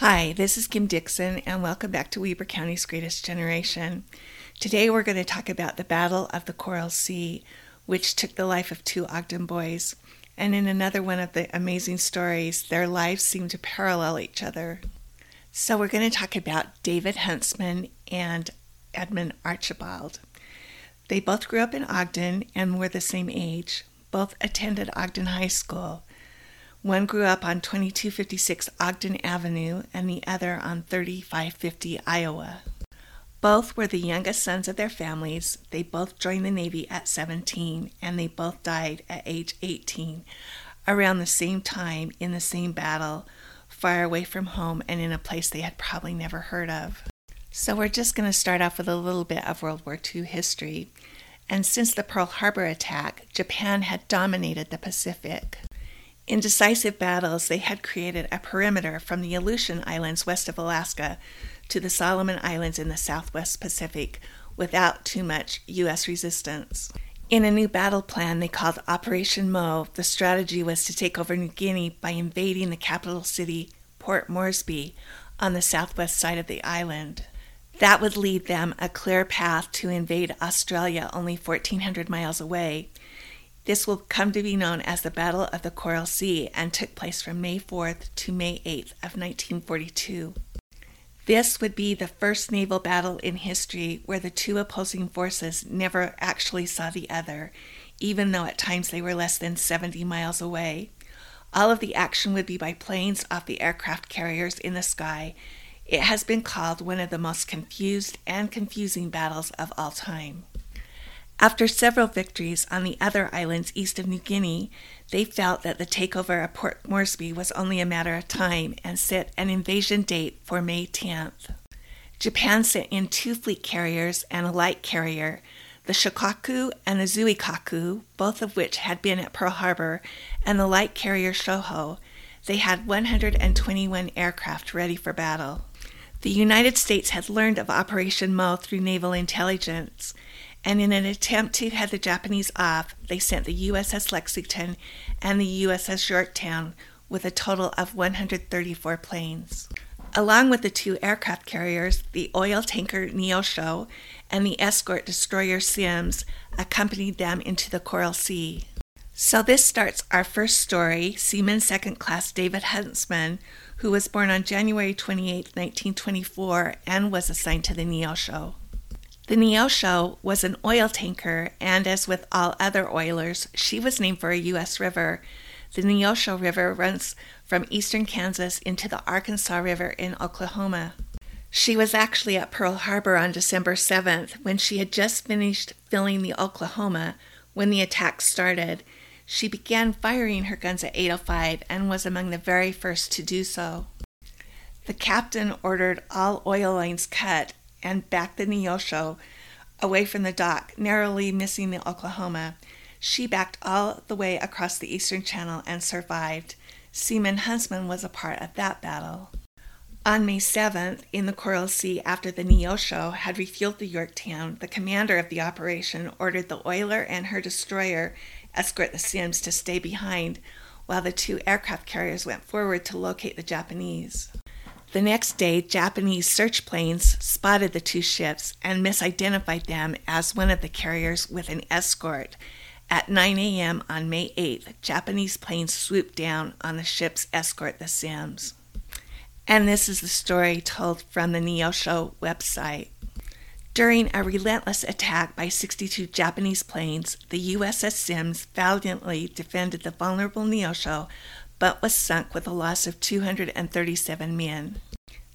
Hi, this is Kim Dixon, and welcome back to Weber County's Greatest Generation. Today we're going to talk about the Battle of the Coral Sea, which took the life of two Ogden boys. And in another one of the amazing stories, their lives seem to parallel each other. So we're going to talk about David Huntsman and Edmund Archibald. They both grew up in Ogden and were the same age. Both attended Ogden High School. One grew up on 2256 Ogden Avenue and the other on 3550 Iowa. Both were the youngest sons of their families. They both joined the Navy at 17 and they both died at age 18, around the same time in the same battle, far away from home and in a place they had probably never heard of. So, we're just going to start off with a little bit of World War II history. And since the Pearl Harbor attack, Japan had dominated the Pacific. In decisive battles, they had created a perimeter from the Aleutian Islands west of Alaska to the Solomon Islands in the southwest Pacific without too much U.S. resistance. In a new battle plan they called Operation Mo, the strategy was to take over New Guinea by invading the capital city, Port Moresby, on the southwest side of the island. That would lead them a clear path to invade Australia only 1,400 miles away this will come to be known as the Battle of the Coral Sea and took place from May 4th to May 8th of 1942. This would be the first naval battle in history where the two opposing forces never actually saw the other, even though at times they were less than 70 miles away. All of the action would be by planes off the aircraft carriers in the sky. It has been called one of the most confused and confusing battles of all time. After several victories on the other islands east of New Guinea, they felt that the takeover of Port Moresby was only a matter of time and set an invasion date for May 10th. Japan sent in two fleet carriers and a light carrier, the Shokaku and the Zuikaku, both of which had been at Pearl Harbor, and the light carrier Shoho. They had 121 aircraft ready for battle. The United States had learned of Operation Mo through naval intelligence and in an attempt to head the Japanese off, they sent the USS Lexington and the USS Yorktown with a total of 134 planes. Along with the two aircraft carriers, the oil tanker Neosho and the escort destroyer Sims accompanied them into the Coral Sea. So, this starts our first story Seaman Second Class David Huntsman, who was born on January 28, 1924, and was assigned to the Neosho. The Neosho was an oil tanker, and as with all other oilers, she was named for a U.S. river. The Neosho River runs from eastern Kansas into the Arkansas River in Oklahoma. She was actually at Pearl Harbor on December 7th when she had just finished filling the Oklahoma when the attack started. She began firing her guns at 8:05 and was among the very first to do so. The captain ordered all oil lines cut and backed the Neosho away from the dock, narrowly missing the Oklahoma. She backed all the way across the eastern channel and survived. Seaman Huntsman was a part of that battle. On May 7th, in the Coral Sea, after the Neosho had refueled the Yorktown, the commander of the operation ordered the oiler and her destroyer escort the Sims to stay behind while the two aircraft carriers went forward to locate the Japanese. The next day, Japanese search planes spotted the two ships and misidentified them as one of the carriers with an escort. At 9 a.m. on May 8th, Japanese planes swooped down on the ship's escort, the Sims. And this is the story told from the Neosho website. During a relentless attack by 62 Japanese planes, the USS Sims valiantly defended the vulnerable Neosho but was sunk with a loss of 237 men.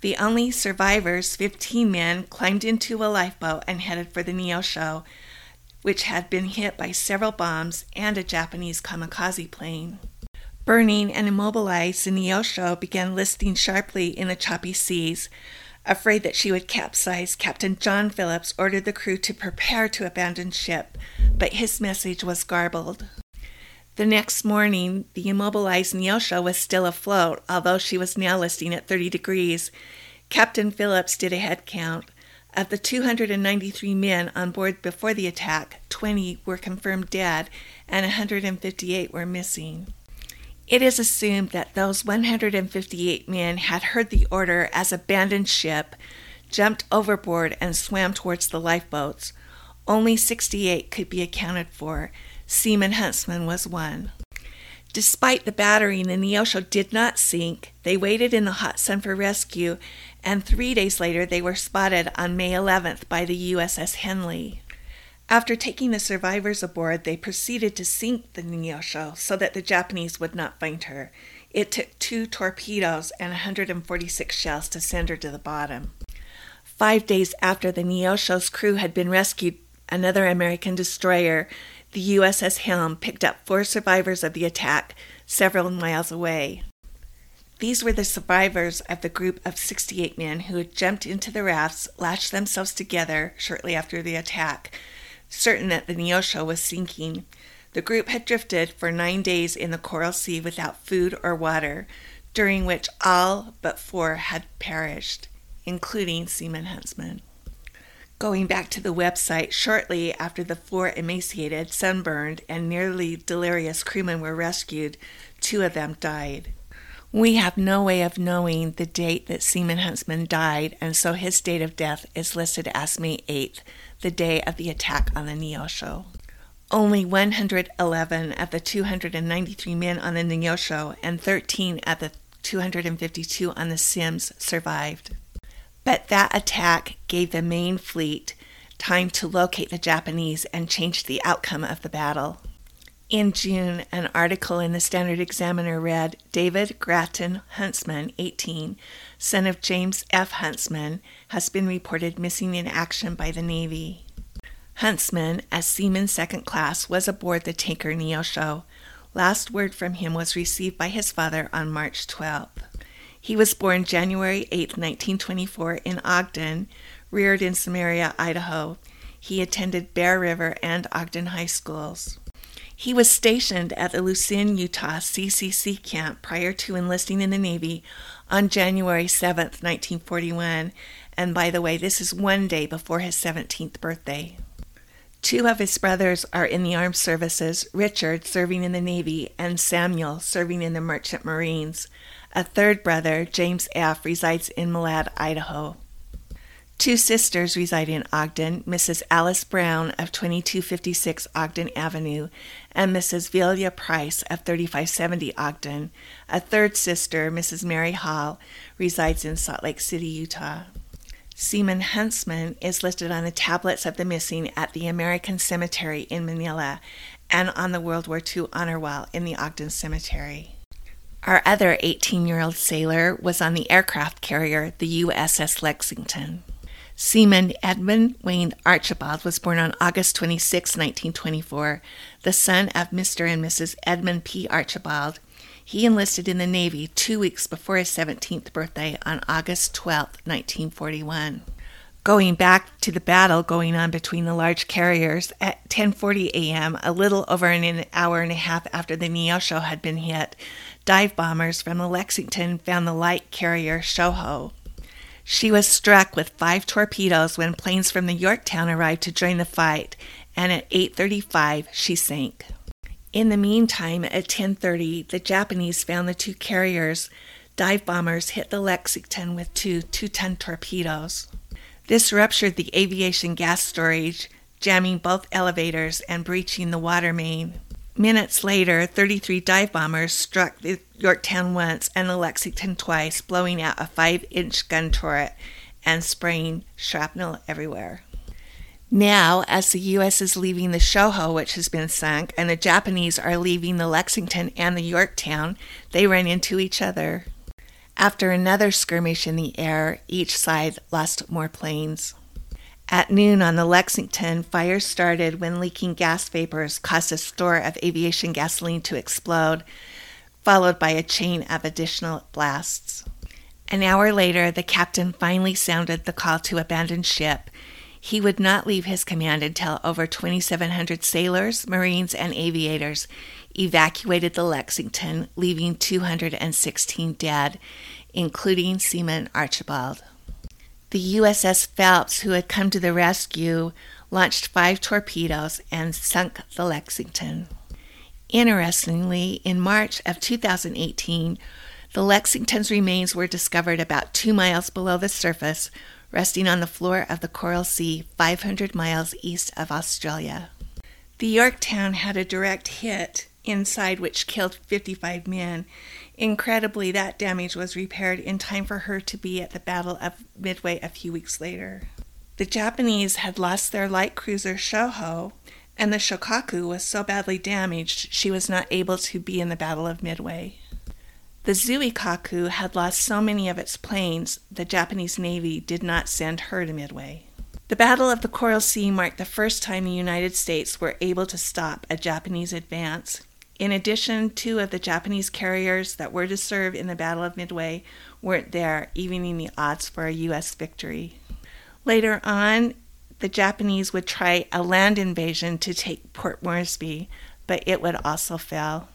The only survivors, 15 men, climbed into a lifeboat and headed for the Neosho, which had been hit by several bombs and a Japanese kamikaze plane. Burning and immobilized, the Neosho began listing sharply in the choppy seas. Afraid that she would capsize, Captain John Phillips ordered the crew to prepare to abandon ship, but his message was garbled. The next morning, the immobilized Neosho was still afloat, although she was now listing at 30 degrees. Captain Phillips did a head count. Of the 293 men on board before the attack, 20 were confirmed dead and 158 were missing. It is assumed that those 158 men had heard the order as abandoned ship, jumped overboard, and swam towards the lifeboats. Only 68 could be accounted for. Seaman Huntsman was one. Despite the battering, the Neosho did not sink. They waited in the hot sun for rescue, and three days later they were spotted on May 11th by the USS Henley. After taking the survivors aboard, they proceeded to sink the Neosho so that the Japanese would not find her. It took two torpedoes and 146 shells to send her to the bottom. Five days after the Neosho's crew had been rescued, another American destroyer, the USS Helm, picked up four survivors of the attack several miles away. These were the survivors of the group of 68 men who had jumped into the rafts, lashed themselves together shortly after the attack, certain that the Neosho was sinking. The group had drifted for nine days in the Coral Sea without food or water, during which all but four had perished, including Seaman Huntsman. Going back to the website, shortly after the four emaciated, sunburned, and nearly delirious crewmen were rescued, two of them died. We have no way of knowing the date that Seaman Huntsman died, and so his date of death is listed as May 8th, the day of the attack on the Neosho. Only 111 of the 293 men on the Neosho and 13 of the 252 on the Sims survived. But that attack gave the main fleet time to locate the Japanese and change the outcome of the battle. In June, an article in the Standard Examiner read David Grattan Huntsman, 18, son of James F. Huntsman, has been reported missing in action by the Navy. Huntsman, as seaman second class, was aboard the tanker Neosho. Last word from him was received by his father on March 12th. He was born January 8, 1924, in Ogden, reared in Samaria, Idaho. He attended Bear River and Ogden high schools. He was stationed at the Lucin, Utah CCC camp prior to enlisting in the Navy on January 7, 1941. And by the way, this is one day before his 17th birthday. Two of his brothers are in the armed services Richard, serving in the Navy, and Samuel, serving in the Merchant Marines. A third brother, James F., resides in Malad, Idaho. Two sisters reside in Ogden Mrs. Alice Brown of 2256 Ogden Avenue and Mrs. Velia Price of 3570 Ogden. A third sister, Mrs. Mary Hall, resides in Salt Lake City, Utah. Seaman Huntsman is listed on the tablets of the missing at the American Cemetery in Manila and on the World War II honor wall in the Ogden Cemetery. Our other 18 year old sailor was on the aircraft carrier, the USS Lexington. Seaman Edmund Wayne Archibald was born on August 26, 1924, the son of Mr. and Mrs. Edmund P. Archibald. He enlisted in the Navy two weeks before his 17th birthday on August 12, 1941. Going back to the battle going on between the large carriers at 10:40 a.m., a little over an hour and a half after the Neosho had been hit, dive bombers from the Lexington found the light carrier Shoho. She was struck with five torpedoes when planes from the Yorktown arrived to join the fight, and at 8:35 she sank. In the meantime, at 10:30, the Japanese found the two carriers. Dive bombers hit the Lexington with two 2-ton torpedoes. This ruptured the aviation gas storage, jamming both elevators and breaching the water main. Minutes later, 33 dive bombers struck the Yorktown once and the Lexington twice, blowing out a 5 inch gun turret and spraying shrapnel everywhere. Now, as the U.S. is leaving the Shoho, which has been sunk, and the Japanese are leaving the Lexington and the Yorktown, they run into each other. After another skirmish in the air, each side lost more planes. At noon on the Lexington, fire started when leaking gas vapors caused a store of aviation gasoline to explode, followed by a chain of additional blasts. An hour later, the captain finally sounded the call to abandon ship. He would not leave his command until over 2,700 sailors, marines, and aviators evacuated the Lexington, leaving 216 dead, including Seaman Archibald. The USS Phelps, who had come to the rescue, launched five torpedoes and sunk the Lexington. Interestingly, in March of 2018, the Lexington's remains were discovered about two miles below the surface, resting on the floor of the Coral Sea 500 miles east of Australia. The Yorktown had a direct hit inside which killed 55 men. Incredibly, that damage was repaired in time for her to be at the Battle of Midway a few weeks later. The Japanese had lost their light cruiser Shoho, and the Shokaku was so badly damaged she was not able to be in the Battle of Midway. The Zuikaku had lost so many of its planes, the Japanese Navy did not send her to Midway. The Battle of the Coral Sea marked the first time the United States were able to stop a Japanese advance. In addition, two of the Japanese carriers that were to serve in the Battle of Midway weren't there, evening the odds for a U.S. victory. Later on, the Japanese would try a land invasion to take Port Moresby, but it would also fail.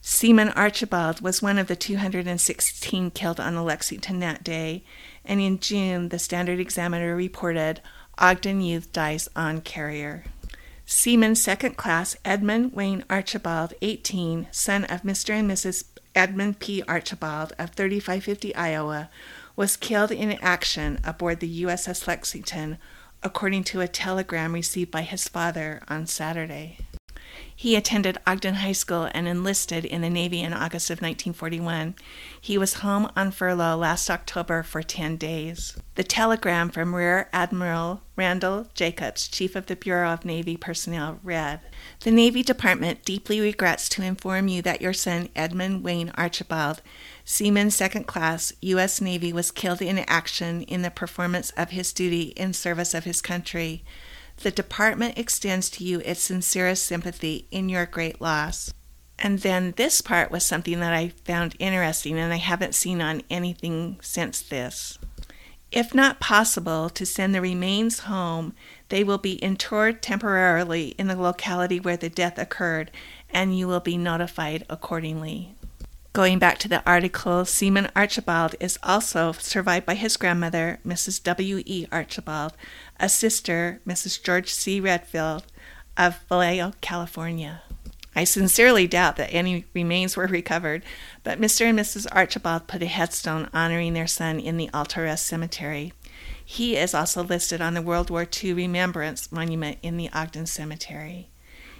Seaman Archibald was one of the 216 killed on the Lexington that day, and in June, the Standard Examiner reported Ogden Youth dies on carrier. Seaman Second Class Edmund Wayne Archibald, 18, son of Mr. and Mrs. Edmund P. Archibald of 3550 Iowa, was killed in action aboard the USS Lexington according to a telegram received by his father on Saturday. He attended Ogden High School and enlisted in the Navy in August of 1941. He was home on furlough last October for 10 days. The telegram from Rear Admiral Randall Jacobs, Chief of the Bureau of Navy Personnel, read The Navy Department deeply regrets to inform you that your son, Edmund Wayne Archibald, Seaman Second Class, U.S. Navy, was killed in action in the performance of his duty in service of his country. The department extends to you its sincerest sympathy in your great loss. And then this part was something that I found interesting and I haven't seen on anything since this. If not possible to send the remains home, they will be interred temporarily in the locality where the death occurred and you will be notified accordingly. Going back to the article, Seaman Archibald is also survived by his grandmother, Mrs. W. E. Archibald, a sister, Mrs. George C. Redfield, of Vallejo, California. I sincerely doubt that any remains were recovered, but Mr. and Mrs. Archibald put a headstone honoring their son in the Aultorest Cemetery. He is also listed on the World War II Remembrance Monument in the Ogden Cemetery.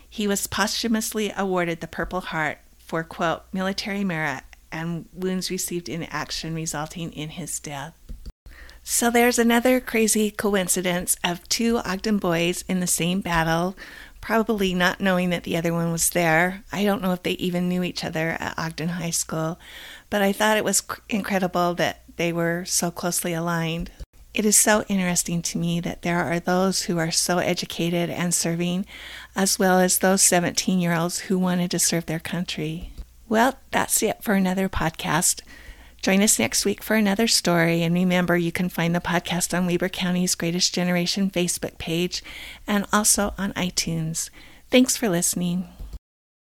He was posthumously awarded the Purple Heart for, quote, military merit and wounds received in action resulting in his death. So there's another crazy coincidence of two Ogden boys in the same battle, probably not knowing that the other one was there. I don't know if they even knew each other at Ogden High School, but I thought it was incredible that they were so closely aligned. It is so interesting to me that there are those who are so educated and serving, as well as those 17 year olds who wanted to serve their country. Well, that's it for another podcast. Join us next week for another story. And remember, you can find the podcast on Weber County's Greatest Generation Facebook page and also on iTunes. Thanks for listening.